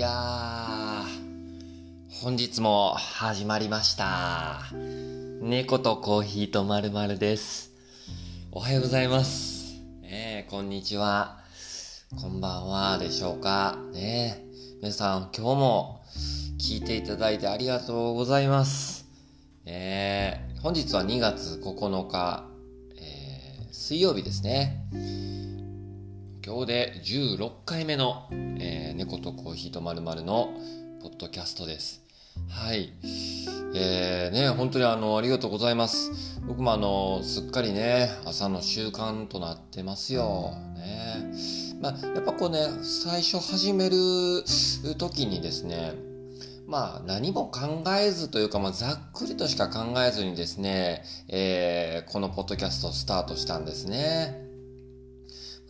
やー、本日も始まりました。猫とコーヒーとまるまるです。おはようございます。ねえ、こんにちは。こんばんはでしょうか。ねえ、皆さん今日も聞いていただいてありがとうございます。え、本日は2月9日、えー、水曜日ですね。今日で16回目の、えー、猫とコーヒーとまるまるのポッドキャストです。はい。えー、ね、本当にあの、ありがとうございます。僕もあの、すっかりね、朝の習慣となってますよ。ね。まあ、やっぱこうね、最初始める時にですね、まあ何も考えずというか、まあ、ざっくりとしか考えずにですね、えー、このポッドキャストをスタートしたんですね。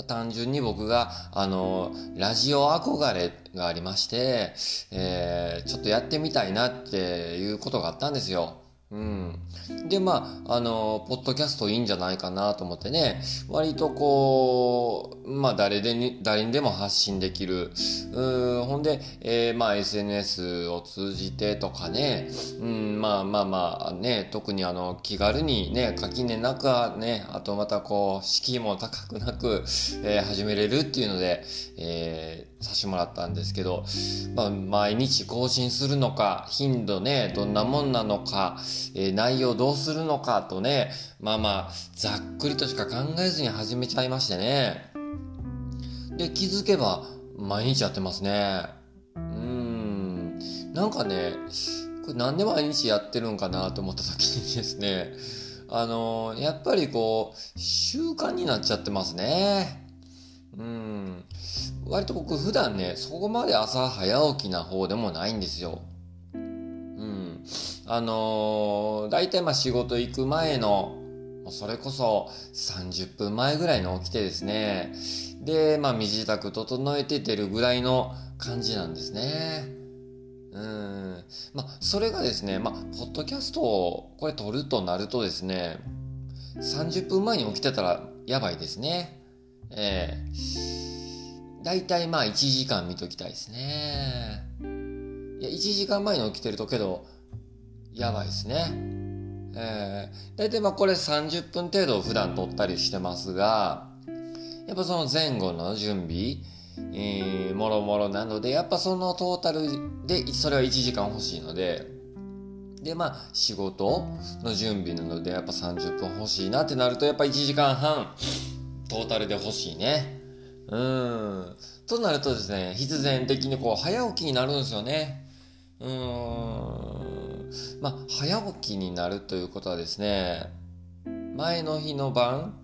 単純に僕が、あの、ラジオ憧れがありまして、えー、ちょっとやってみたいなっていうことがあったんですよ。うん。で、まあ、あの、ポッドキャストいいんじゃないかなと思ってね、割とこう、まあ、誰でに、誰にでも発信できる。うん、ほんで、えー、まあ、SNS を通じてとかね、うん、まあまあまあね、特にあの、気軽にね、垣根なくはね、あとまたこう、敷居も高くなく、えー、始めれるっていうので、えー、させてもらったんですけど、まあ、毎日更新するのか、頻度ね、どんなもんなのか、えー、内容どうするのかとね、まあまあ、ざっくりとしか考えずに始めちゃいましてね。で、気づけば、毎日やってますね。うん。なんかね、これなんで毎日やってるんかなと思った時にですね、あのー、やっぱりこう、習慣になっちゃってますね。うん。割と僕普段ね、そこまで朝早起きな方でもないんですよ。うん。あのー、大体まあ仕事行く前の、それこそ30分前ぐらいに起きてですね。で、まあ身支度整えて出るぐらいの感じなんですね。うん。まあ、それがですね、まあ、ポッドキャストをこれ撮るとなるとですね、30分前に起きてたらやばいですね。ええー。だいたいまあ1時間見ときたいですね。いや、1時間前に起きてるとけど、やばいですね。えー、だいたいまあこれ30分程度普段撮ったりしてますが、やっぱその前後の準備、えー、もろもろなので、やっぱそのトータルで、それは1時間欲しいので、で、まあ、仕事の準備なので、やっぱ30分欲しいなってなると、やっぱ1時間半、トータルで欲しいね。うん。となるとですね、必然的にこう、早起きになるんですよね。うん。まあ、早起きになるということはですね、前の日の晩、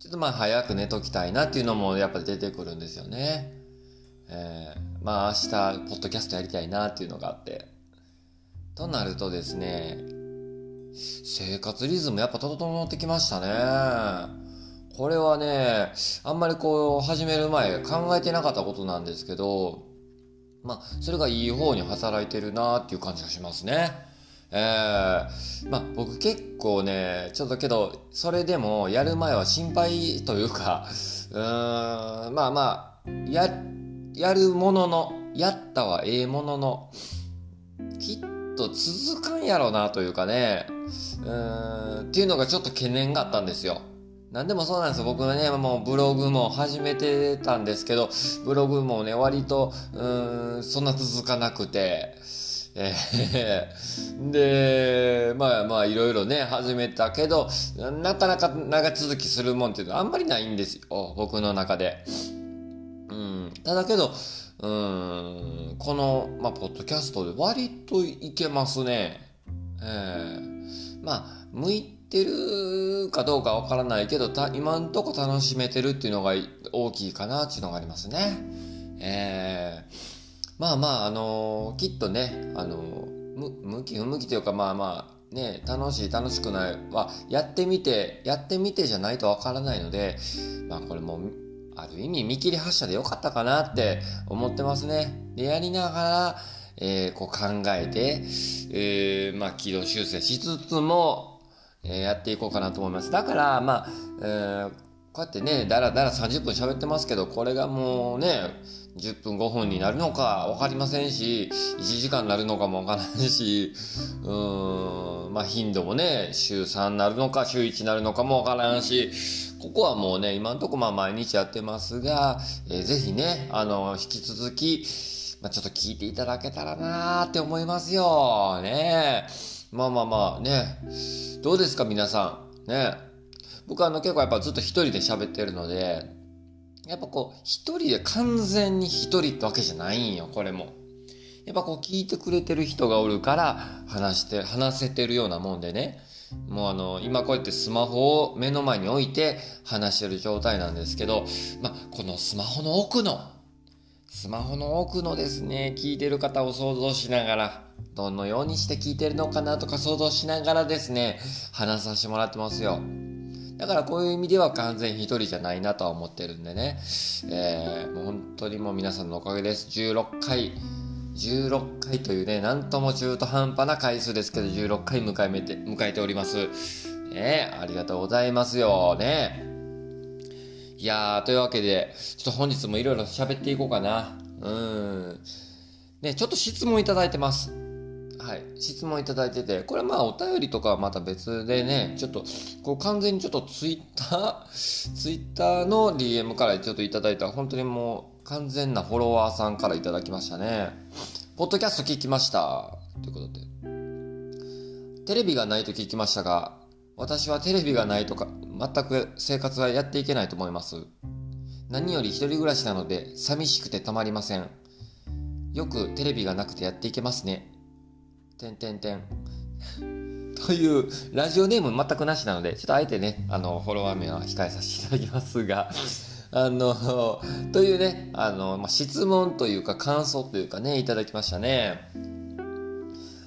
ちょっとまあ早く寝ときたいなっていうのもやっぱり出てくるんですよね。えー、まあ明日、ポッドキャストやりたいなっていうのがあって。となるとですね、生活リズムやっぱ整ってきましたね。これはね、あんまりこう始める前考えてなかったことなんですけど、まあそれがいい方に働いてるなっていう感じがしますね。えー、まあ僕結構ね、ちょっとけど、それでもやる前は心配というか、うーん、まあまあ、や、やるものの、やったはええものの、きっと続かんやろうなというかね、うーん、っていうのがちょっと懸念があったんですよ。なんでもそうなんですよ。僕はね、もうブログも始めてたんですけど、ブログもね、割と、うーん、そんな続かなくて、えー、で、まあまあいろいろね、始めたけど、なかなか長続きするもんっていうのはあんまりないんですよ、僕の中で。うん、ただけど、うん、この、まあ、ポッドキャストで割といけますね。えー、まあ、向いてるかどうかわからないけど、今んとこ楽しめてるっていうのが大きいかなっていうのがありますね。えーまあまあ、あのー、きっとね、あのー、向き不向きというか、まあまあ、ね、楽しい楽しくないは、やってみて、やってみてじゃないとわからないので、まあこれも、ある意味見切り発車でよかったかなって思ってますね。で、やりながら、えー、こう考えて、えー、まあ軌道修正しつつも、え、やっていこうかなと思います。だから、まあ、えー、こうやってね、だらだら30分喋ってますけど、これがもうね、10分5分になるのか分かりませんし、1時間になるのかも分からないし、うーん、まあ頻度もね、週3になるのか、週1になるのかも分からんし、ここはもうね、今んとこまあ毎日やってますが、えー、ぜひね、あの、引き続き、まあちょっと聞いていただけたらなーって思いますよ。ねまあまあまあね、どうですか皆さん。ね僕あの結構やっぱずっと一人で喋ってるので、やっぱこう、一人で完全に一人ってわけじゃないんよ、これも。やっぱこう聞いてくれてる人がおるから話して、話せてるようなもんでね。もうあの、今こうやってスマホを目の前に置いて話してる状態なんですけど、まあ、このスマホの奥の、スマホの奥のですね、聞いてる方を想像しながら、どのようにして聞いてるのかなとか想像しながらですね、話させてもらってますよ。だからこういう意味では完全一人じゃないなとは思ってるんでね。えー、もう本当にもう皆さんのおかげです。16回、16回というね、なんとも中途半端な回数ですけど、16回迎えめて、迎えております。ねありがとうございますよ。ねいやー、というわけで、ちょっと本日もいろいろ喋っていこうかな。うん。ね、ちょっと質問いただいてます。はい、質問いただいてて、これまあお便りとかはまた別でね、ちょっと、こう完全にちょっとツイッター、ツイッターの DM からちょっといただいた、本当にもう完全なフォロワーさんからいただきましたね。ポッドキャスト聞きました。ということで。テレビがないと聞きましたが、私はテレビがないとか、全く生活はやっていけないと思います。何より一人暮らしなので、寂しくてたまりません。よくテレビがなくてやっていけますね。てんてんてん。という、ラジオネーム全くなしなので、ちょっとあえてね、あの、フォロワー名は控えさせていただきますが、あの、というね、あの、ま、質問というか感想というかね、いただきましたね。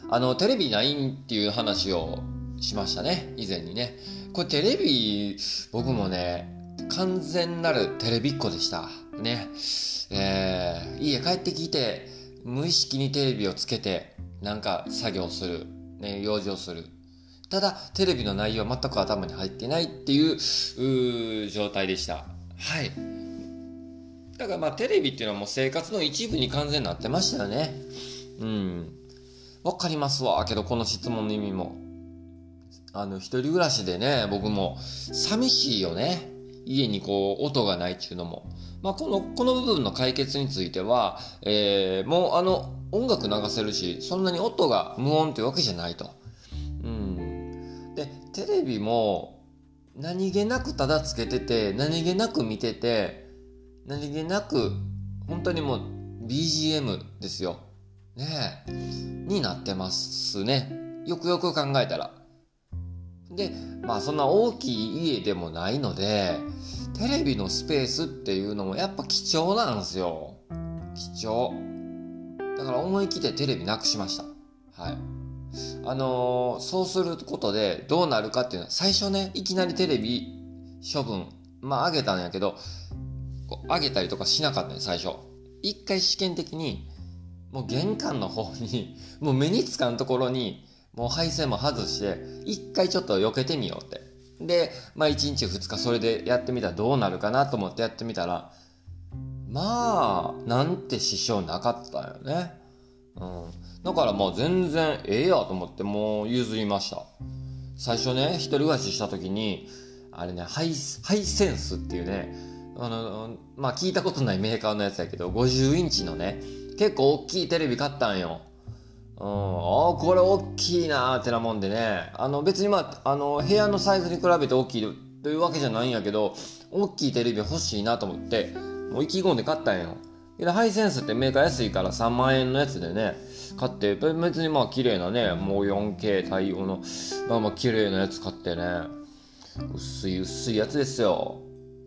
あの、テレビないんっていう話をしましたね、以前にね。これテレビ、僕もね、完全なるテレビっ子でした。ね。えー、家帰ってきて、無意識にテレビをつけて、なんか作業する、ね、用事をする。ただ、テレビの内容は全く頭に入ってないっていう状態でした。はい。だからまあテレビっていうのはもう生活の一部に完全になってましたよね。うん。わかりますわ。けどこの質問の意味も。あの、一人暮らしでね、僕も寂しいよね。家にこう、音がないっていうのも。まあ、この、この部分の解決については、えー、もうあの、音楽流せるし、そんなに音が無音ってわけじゃないと。うん。で、テレビも、何気なくただつけてて、何気なく見てて、何気なく、本当にもう BGM ですよ。ねえ。になってますね。よくよく考えたら。で、まあそんな大きい家でもないので、テレビのスペースっていうのもやっぱ貴重なんですよ。貴重。だから思い切ってテレビなくしました。はい。あのー、そうすることでどうなるかっていうのは、最初ね、いきなりテレビ処分、まああげたんやけど、あげたりとかしなかったね、最初。一回試験的に、もう玄関の方に、もう目につかんところに、もう配線も外して、一回ちょっと避けてみようって。で、まあ1日2日それでやってみたらどうなるかなと思ってやってみたら、まあ、なんて支障なかったよね。うん。だからもう全然ええやと思ってもう譲りました。最初ね、一人暮らしした時に、あれね、ハイ、ハイセンスっていうね、あの、まあ聞いたことないメーカーのやつやけど、50インチのね、結構大きいテレビ買ったんよ。うん、あこれ大きいなーってなもんでね。あの別にまあ、あの部屋のサイズに比べて大きいというわけじゃないんやけど、大きいテレビ欲しいなと思って、もう意気込んで買ったんよ。で、ハイセンスってメーカー安いから3万円のやつでね、買って、別にまあ綺麗なね、もう 4K 対応の、まあまあ綺麗なやつ買ってね、薄い薄いやつですよ。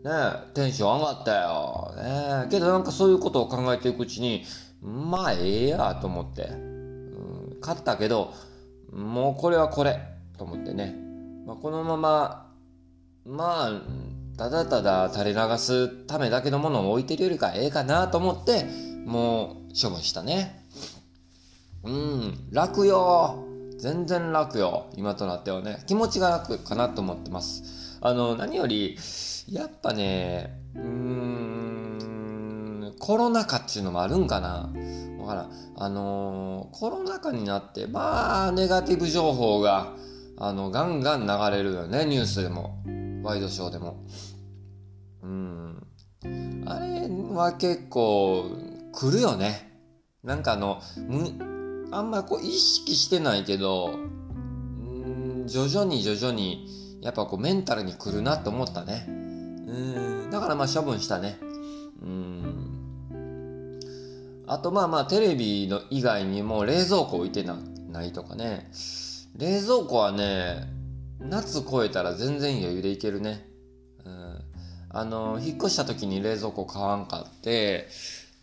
ねテンション上がったよ。ねけどなんかそういうことを考えていくうちに、まあええやと思って。買ったけど、もうこれはこれ、と思ってね。まあ、このまま、まあ、ただただ垂れ流すためだけのものを置いてるよりかええかなと思って、もう処分したね。うん、楽よ。全然楽よ。今となってはね。気持ちが楽かなと思ってます。あの、何より、やっぱね、うーん、コロナ禍っていうのもあるんかなわから。あのー、コロナ禍になって、まあ、ネガティブ情報が、あの、ガンガン流れるよね、ニュースでも。ワイドショーでも。うん。あれは結構、来るよね。なんかあの、む、あんまこう意識してないけど、うん、徐々に徐々に、やっぱこうメンタルに来るなって思ったね。うん、だからまあ処分したね。うん。あとまあまあテレビの以外にも冷蔵庫置いてないとかね。冷蔵庫はね、夏超えたら全然余裕でいけるね。うん。あの、引っ越した時に冷蔵庫買わんかって、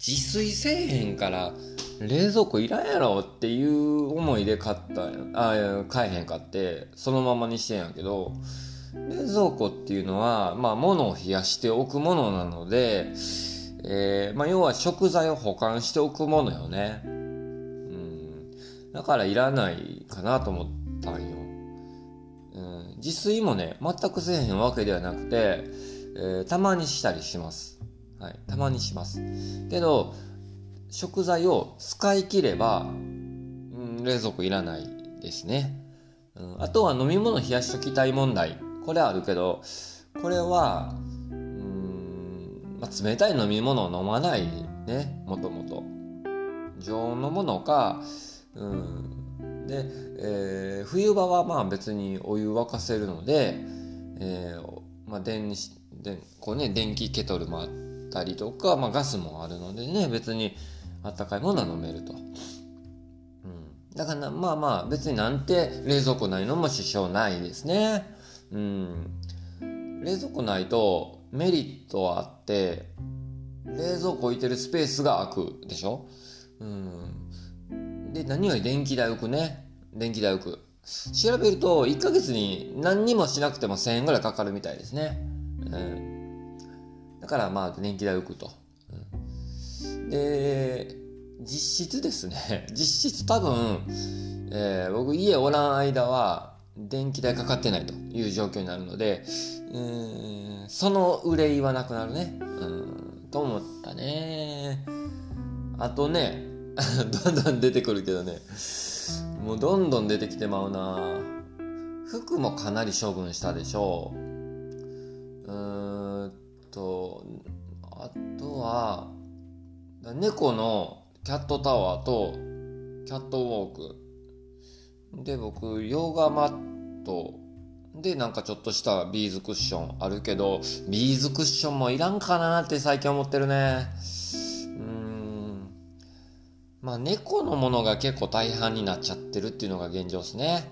自炊せえへんから冷蔵庫いらんやろっていう思いで買ったあ買えへんかってそのままにしてんやけど冷蔵庫っていうのはまあ物を冷やしておくものなので、えー、まあ要は食材を保管しておくものよね。うん。だからいらないかなと思ったんよ、うん、自炊もね全くせえへんわけではなくて、えー、たまにしたりします。はい、たまにします。けど、食材を使い切れば、うん、冷蔵庫いらないですね。うん、あとは飲み物冷やしときたい問題。これあるけど、これは、まあ、冷たい飲み物を飲まないね、もともと。常温のものか、うん、で、えー、冬場はまあ別にお湯沸かせるので、えー、まあ電にでこうね電気ケトルもあっ、たりとか、まあ、ガスもあるのでね別にあったかいものは飲めると、うん、だからまあまあ別になんて冷蔵庫ないのも支障ないですね。うん。冷蔵庫ないとメリットはあって冷蔵庫置いてるスペースが空くでしょ？うん。で何より電気代浮くね。電気代浮く。調べると1ヶ月に何にもしなくても1000円ぐらいかかるみたいですね。うん。だからまあ電気代浮くと。うん、で、実質ですね。実質多分、えー、僕家おらん間は電気代かかってないという状況になるので、うんその憂いはなくなるね。うん、と思ったね。あとね、どんどん出てくるけどね、もうどんどん出てきてまうな。服もかなり処分したでしょう。うーんとあとは猫のキャットタワーとキャットウォークで僕ヨガマットでなんかちょっとしたビーズクッションあるけどビーズクッションもいらんかなって最近思ってるねうんまあ猫のものが結構大半になっちゃってるっていうのが現状ですね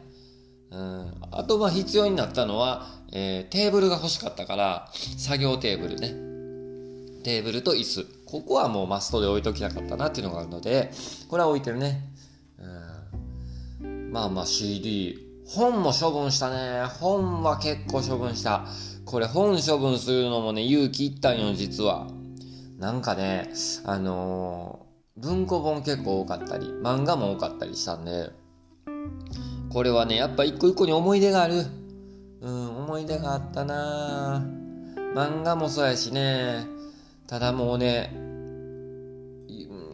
うんあとまあ必要になったのはえー、テーブルが欲しかったから、作業テーブルね。テーブルと椅子。ここはもうマストで置いときたかったなっていうのがあるので、これは置いてるね。まあまあ CD。本も処分したね。本は結構処分した。これ本処分するのもね、勇気いったんよ、実は。なんかね、あのー、文庫本結構多かったり、漫画も多かったりしたんで、これはね、やっぱ一個一個に思い出がある。うん、思い出があったな漫画もそうやしね。ただもうね、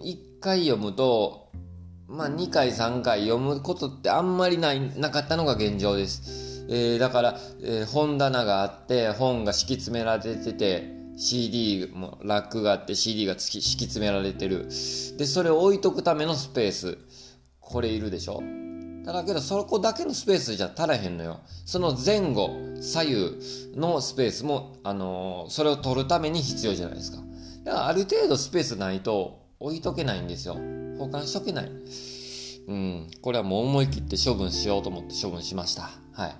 一回読むと、まあ2回3回読むことってあんまりない、なかったのが現状です。えー、だから、えー、本棚があって、本が敷き詰められてて、CD もラックがあって CD が敷き詰められてる。で、それを置いとくためのスペース。これいるでしょ？だけどそこだけのスペースじゃ足らへんのよ。その前後、左右のスペースも、あのー、それを取るために必要じゃないですか。だからある程度スペースないと置いとけないんですよ。保管しとけない。うん。これはもう思い切って処分しようと思って処分しました。はい。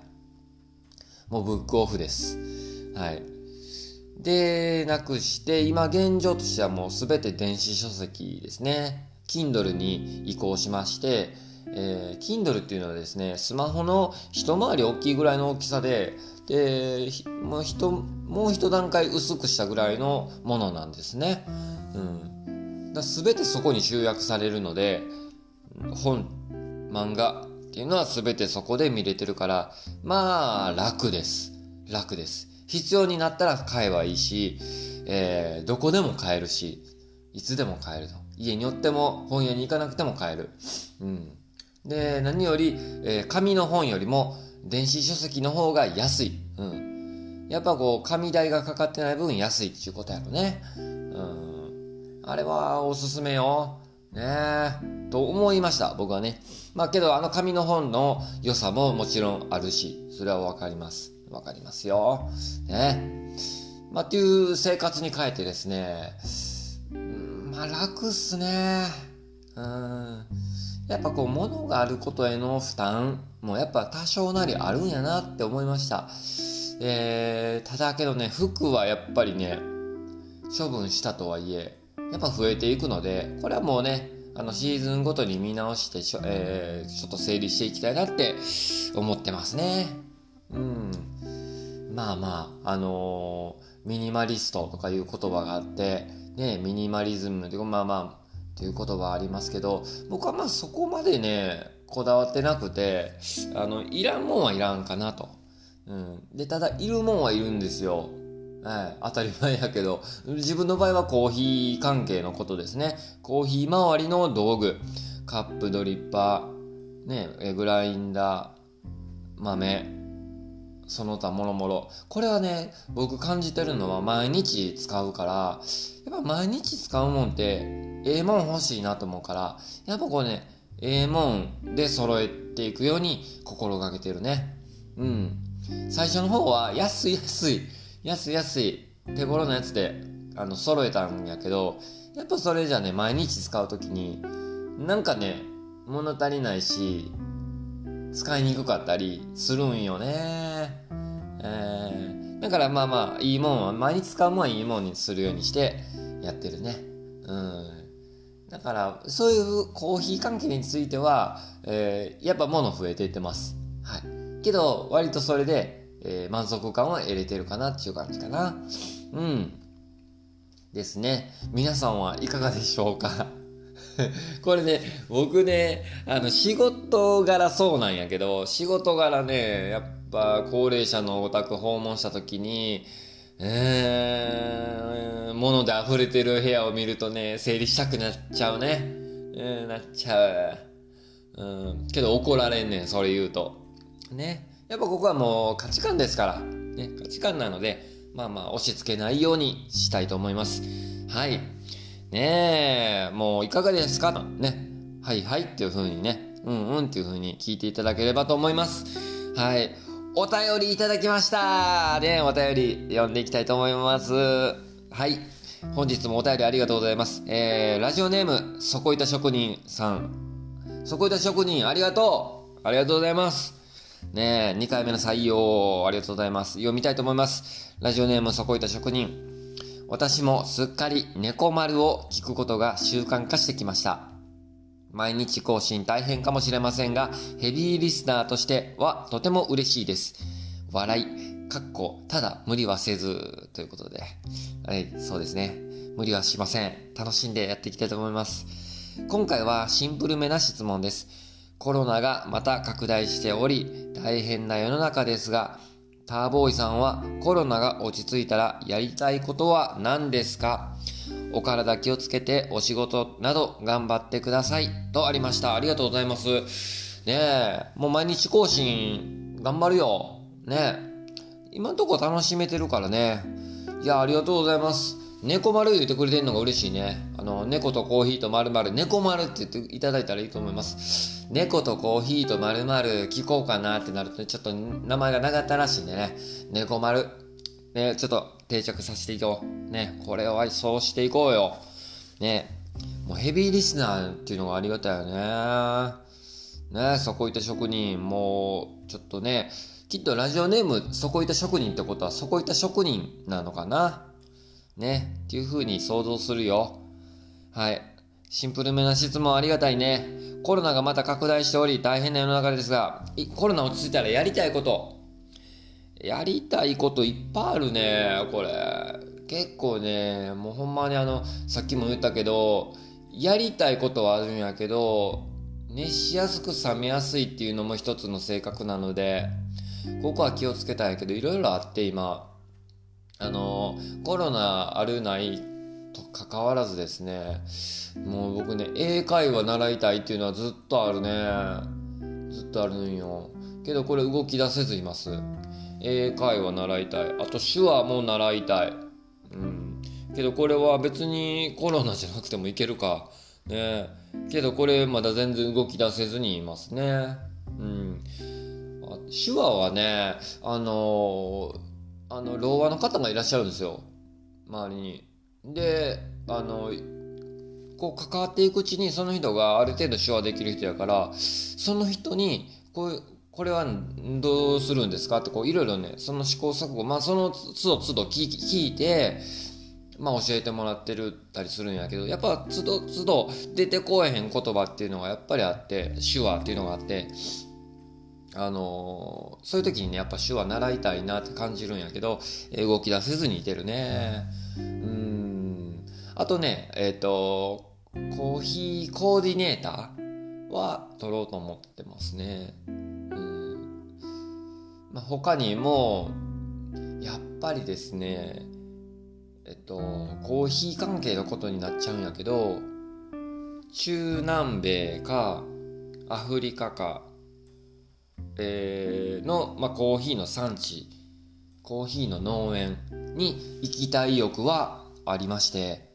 もうブックオフです。はい。で、なくして、今現状としてはもうすべて電子書籍ですね。Kindle に移行しまして、えー、Kindle っていうのはですね、スマホの一回り大きいぐらいの大きさで、で、もう一、もう一段階薄くしたぐらいのものなんですね。うん。だ全てそこに集約されるので、本、漫画っていうのは全てそこで見れてるから、まあ、楽です。楽です。必要になったら買えばいいし、えー、どこでも買えるし、いつでも買えると。家によっても本屋に行かなくても買える。うん。で、何より、えー、紙の本よりも電子書籍の方が安い。うん。やっぱこう、紙代がかかってない分安いっていうことやろね。うん。あれはおすすめよ。ねえ。と思いました、僕はね。まあけど、あの紙の本の良さももちろんあるし、それはわかります。わかりますよ。ね。まあっていう生活に変えてですね、うん、まあ楽っすね。うん。やっぱこう物があることへの負担もやっぱ多少なりあるんやなって思いました。えー、ただけどね、服はやっぱりね、処分したとはいえ、やっぱ増えていくので、これはもうね、あのシーズンごとに見直してちょ、えー、ちょっと整理していきたいなって思ってますね。うん。まあまあ、あのー、ミニマリストとかいう言葉があって、ね、ミニマリズムで、まあまあ、っていう言葉ありますけど、僕はまあそこまでね、こだわってなくて、あの、いらんもんはいらんかなと。うん。で、ただ、いるもんはいるんですよ。はい。当たり前やけど、自分の場合はコーヒー関係のことですね。コーヒー周りの道具。カップドリッパー、ね、グラインダー、豆、その他もろもろ。これはね、僕感じてるのは毎日使うから、やっぱ毎日使うもんって、ええもん欲しいなと思うから、やっぱこうね、ええもんで揃えていくように心がけてるね。うん。最初の方は安い安い、安い安い、手頃なやつで、あの、揃えたんやけど、やっぱそれじゃね、毎日使うときに、なんかね、物足りないし、使いにくかったりするんよね。えー、だからまあまあ、いいもんは、毎日使うもんはいいもんにするようにしてやってるね。うん。だから、そういうコーヒー関係については、えー、やっぱ物増えていってます。はい。けど、割とそれで、えー、満足感は得れてるかなっていう感じかな。うん。ですね。皆さんはいかがでしょうか？これね、僕ね、あの、仕事柄そうなんやけど、仕事柄ね、やっぱ高齢者のお宅訪問した時に、えー、物で溢れてる部屋を見るとね、整理したくなっちゃうね。うん、なっちゃう。うん、けど怒られんねん、それ言うと。ね。やっぱここはもう価値観ですから。ね、価値観なので、まあまあ押し付けないようにしたいと思います。はい。ねえ、もういかがですか？ね。はいはいっていう風にね、うんうんっていう風に聞いていただければと思います。はい。お便りいただきましたね、お便り読んでいきたいと思います。はい。本日もお便りありがとうございます。えー、ラジオネーム、そこいた職人さん。そこいた職人、ありがとうありがとうございます。ねえ、2回目の採用、ありがとうございます。読みたいと思います。ラジオネーム、そこいた職人。私もすっかり猫丸を聞くことが習慣化してきました。毎日更新大変かもしれませんが、ヘビーリスナーとしてはとても嬉しいです。笑い、かっこ、ただ無理はせず、ということで。はい、そうですね。無理はしません。楽しんでやっていきたいと思います。今回はシンプルめな質問です。コロナがまた拡大しており、大変な世の中ですが、ターボーイさんはコロナが落ち着いたらやりたいことは何ですか？お体気をつけてお仕事など頑張ってください。とありました。ありがとうございます。ねえ、もう毎日更新頑張るよ。ねえ。今んとこ楽しめてるからね。いや、ありがとうございます。猫丸言ってくれてんのが嬉しいね。あの、猫とコーヒーと丸々、猫丸って言っていただいたらいいと思います。猫とコーヒーと丸々聞こうかなってなると、ちょっと名前がなかったらしいんでね。猫丸。ね、ちょっと定着させていこう。ね、これをそうしていこうよ。ね、もうヘビーリスナーっていうのがありがたいよね。ね、そこいた職人、もう、ちょっとね、きっとラジオネーム、そこいた職人ってことは、そこいた職人なのかな。ね、っていう風に想像するよ。はい。シンプルめな質問ありがたいね。コロナがまた拡大しており、大変な世の中ですが、コロナ落ち着いたらやりたいこと、やりたいこといっぱいあるね、これ。結構ね、もうほんまにあの、さっきも言ったけど、やりたいことはあるんやけど、熱しやすく冷めやすいっていうのも一つの性格なので、ここは気をつけたいけど、いろいろあって今、あの、コロナあるないと関わらずですねもう僕ね英会話習いたいっていうのはずっとあるね。ずっとあるんよ。けどこれ動き出せずいます。英会話習いたい。あと手話も習いたい。うん。けどこれは別にコロナじゃなくてもいけるか。ね。けどこれまだ全然動き出せずにいますね。うん。手話はねあのあの老和の方がいらっしゃるんですよ。周りに。であのこう関わっていくうちにその人がある程度手話できる人やからその人にこうこれはどうするんですか？ってこういろいろねその試行錯誤まあその都度都度聞いてまあ教えてもらってるたりするんやけどやっぱ都度都度出てこえへん言葉っていうのがやっぱりあって手話っていうのがあってあのー、そういう時にねやっぱ手話習いたいなって感じるんやけど動き出せずにいてるね。うん。あとねえっ、ー、とコーヒーコーディネーターは取ろうと思ってますね。うん。まあ他にもやっぱりですねえっとコーヒー関係のことになっちゃうんやけど中南米かアフリカかえー、の、まあ、コーヒーの産地コーヒーの農園に行きたい欲はありまして。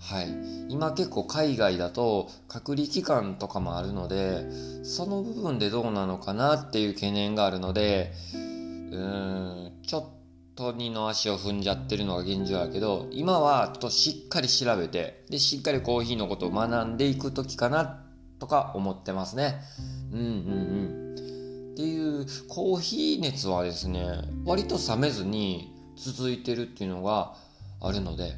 はい。今結構海外だと隔離期間とかもあるのでその部分でどうなのかなっていう懸念があるのでうーんちょっと二の足を踏んじゃってるのが現状やけど今はちょっとしっかり調べてでしっかりコーヒーのことを学んでいく時かなとか思ってますね。うんうんうん。っていうコーヒー熱はですね割と冷めずに続いてるっていうのがあるので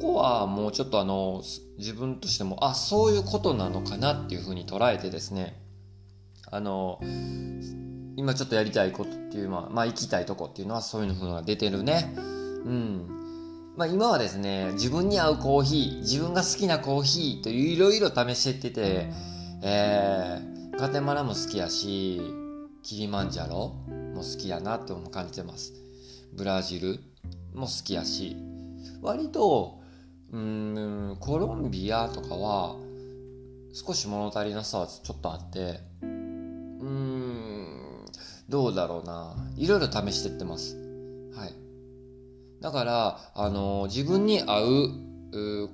ここはもうちょっとあの自分としてもあそういうことなのかなっていうふうに捉えてですねあの今ちょっとやりたいことっていうまあ、まあ、行きたいとこっていうのはそういうのが出てるね。うん。まあ今はですね自分に合うコーヒー自分が好きなコーヒーといろいろ試してっててえー、ガテマラも好きやしキリマンジャロも好きやなって感じてます。ブラジルも好きやし割とうんコロンビアとかは少し物足りなさはちょっとあってうんどうだろうな。いろいろ試してってます。はい。だからあの自分に合う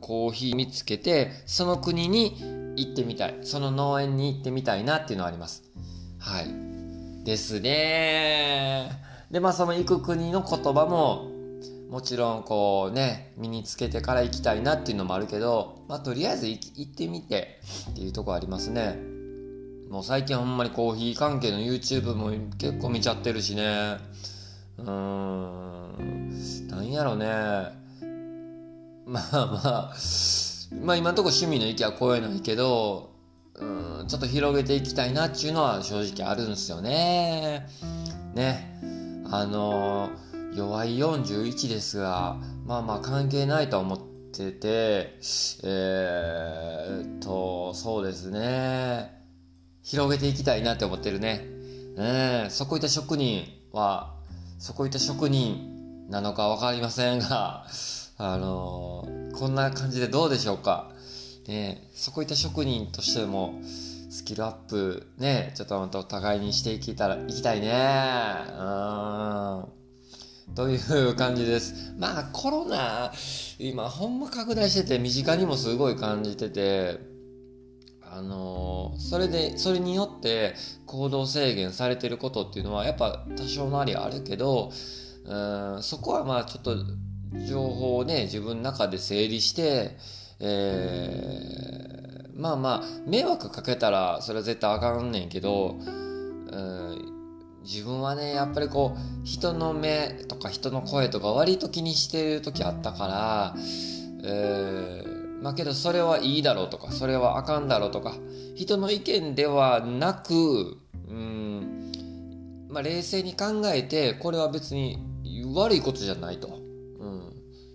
コーヒー見つけてその国に行ってみたい。その農園に行ってみたいなっていうのはあります。はい。ですね。で、まあその行く国の言葉も、もちろんこうね、身につけてから行きたいなっていうのもあるけど、まあとりあえず行ってみてっていうとこありますね。もう最近ほんまにコーヒー関係の YouTube も結構見ちゃってるしね。うーん、なんやろね。まあまあ、まあ今んとこ趣味の域は超えないけど、うん、ちょっと広げていきたいなっていうのは正直あるんですよね。ね。あのー、弱い41ですが、まあまあ関係ないと思ってて、えー、っと、そうですね。広げていきたいなって思ってるね。ねそこいた職人は、そこいた職人なのかわかりませんが、あのー、こんな感じでどうでしょうか。ね、そこいた職人としてもスキルアップねちょっとまたお互いにしていけたらいきたいねうんという感じです。まあコロナ今ほんま拡大してて身近にもすごい感じててあのそれでそれによって行動制限されてることっていうのはやっぱ多少なりあるけどうんそこはまあちょっと情報をね自分の中で整理してえー、まあまあ迷惑かけたらそれは絶対あかんねんけど、うん、自分はねやっぱりこう人の目とか人の声とか割と気にしてる時あったから、えー、まあけどそれはいいだろうとかそれはあかんだろうとか人の意見ではなく、うんまあ、冷静に考えてこれは別に悪いことじゃないと、うん、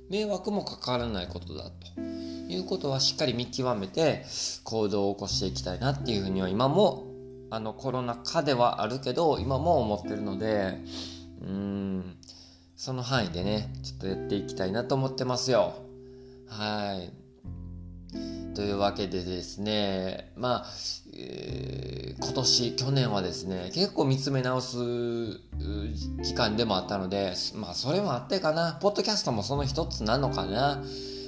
迷惑もかからないことだと。いうことはしっかり見極めて行動を起こしていきたいなっていうふうには今もあのコロナ禍ではあるけど今も思ってるのでうんその範囲でねちょっとやっていきたいなと思ってますよはい。というわけでですね、まあ、えー、今年、去年はですね、結構見つめ直す期間でもあったので、まあ、それもあってかな、ポッドキャストもその一つなのかな。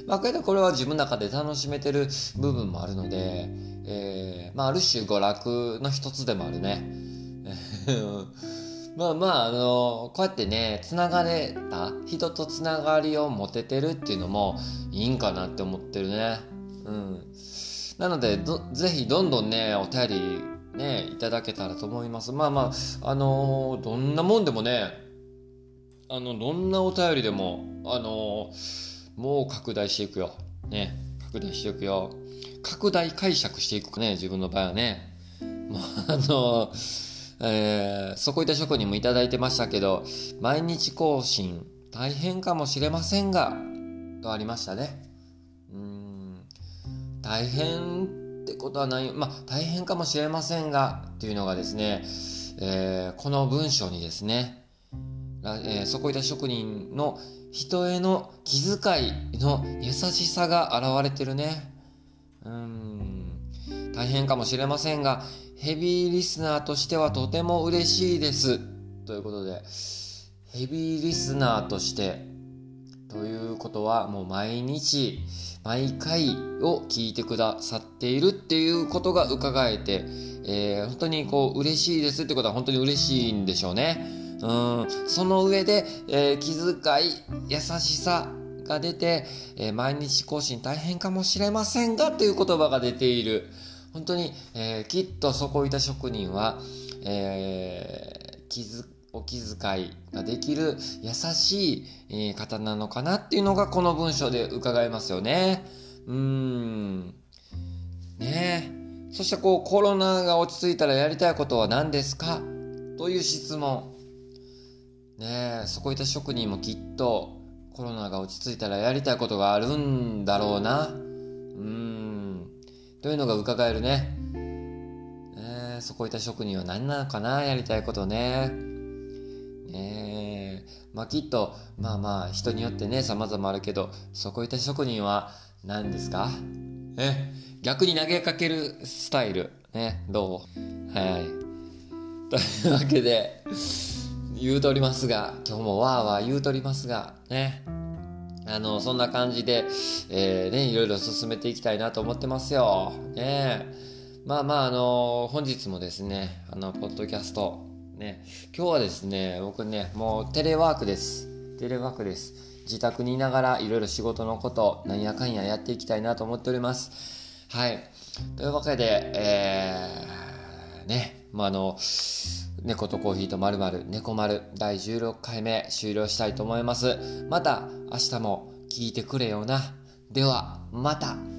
まあ、けどこれは自分の中で楽しめてる部分もあるので、えー、まあ、ある種娯楽の一つでもあるね。まあまあ、あの、こうやってね、繋がれた、人と繋がりを持ててるっていうのもいいんかなって思ってるね。うん。なので、ぜひどんどんね、お便りね、いただけたらと思います。まあまあ、あのー、どんなもんでもね、あの、どんなお便りでも、あのー、もう拡大していくよ。ね、拡大していくよ。拡大解釈していくね、自分の場合はね。もう、あの、えー、そこいた職人もいただいてましたけど、毎日更新大変かもしれませんが、とありましたね。うん大変ってことはない、まあ、大変かもしれませんが、っていうのがですね、えー、この文章にですね、えー、そこいた職人の人への気遣いの優しさが現れてるね。うん。大変かもしれませんが、ヘビーリスナーとしてはとても嬉しいです。ということで、ヘビーリスナーとして、ということはもう毎日、毎回を聞いてくださっているっていうことが伺えて、えー、本当にこう嬉しいですってことは本当に嬉しいんでしょうね。うん、その上で、えー、気遣い、優しさが出て、えー、毎日更新大変かもしれませんがという言葉が出ている。本当に、えー、きっとそこいた職人は、えー、気づお気遣いができる優しい、方なのかなっていうのがこの文章で伺えますよね。うーん。ねえそしてこうコロナが落ち着いたらやりたいことは何ですか？という質問。ねそこいた職人もきっとコロナが落ち着いたらやりたいことがあるんだろうな。うーん。というのが伺えるね。ねそこいた職人は何なのかなやりたいことね。えー、まあきっと、まあまあ人によってね、様々あるけど、そこいった職人は何ですか？え、逆に投げかけるスタイル。ね、どうはい。というわけで、言うとりますが、今日もわーわー言うとりますが、ね。あの、そんな感じで、えー、ね、いろいろ進めていきたいなと思ってますよ。ねまあまあ、あの本日もですね、あの、ポッドキャスト、ね、今日はですね、僕ね、もうテレワークです。テレワークです。自宅にいながらいろいろ仕事のこと、なんやかんややっていきたいなと思っております。はい。というわけで、えー、ね、まあ、あの、猫とコーヒーとまるまる猫丸第16回目終了したいと思います。また明日も聞いてくれよな。では、また。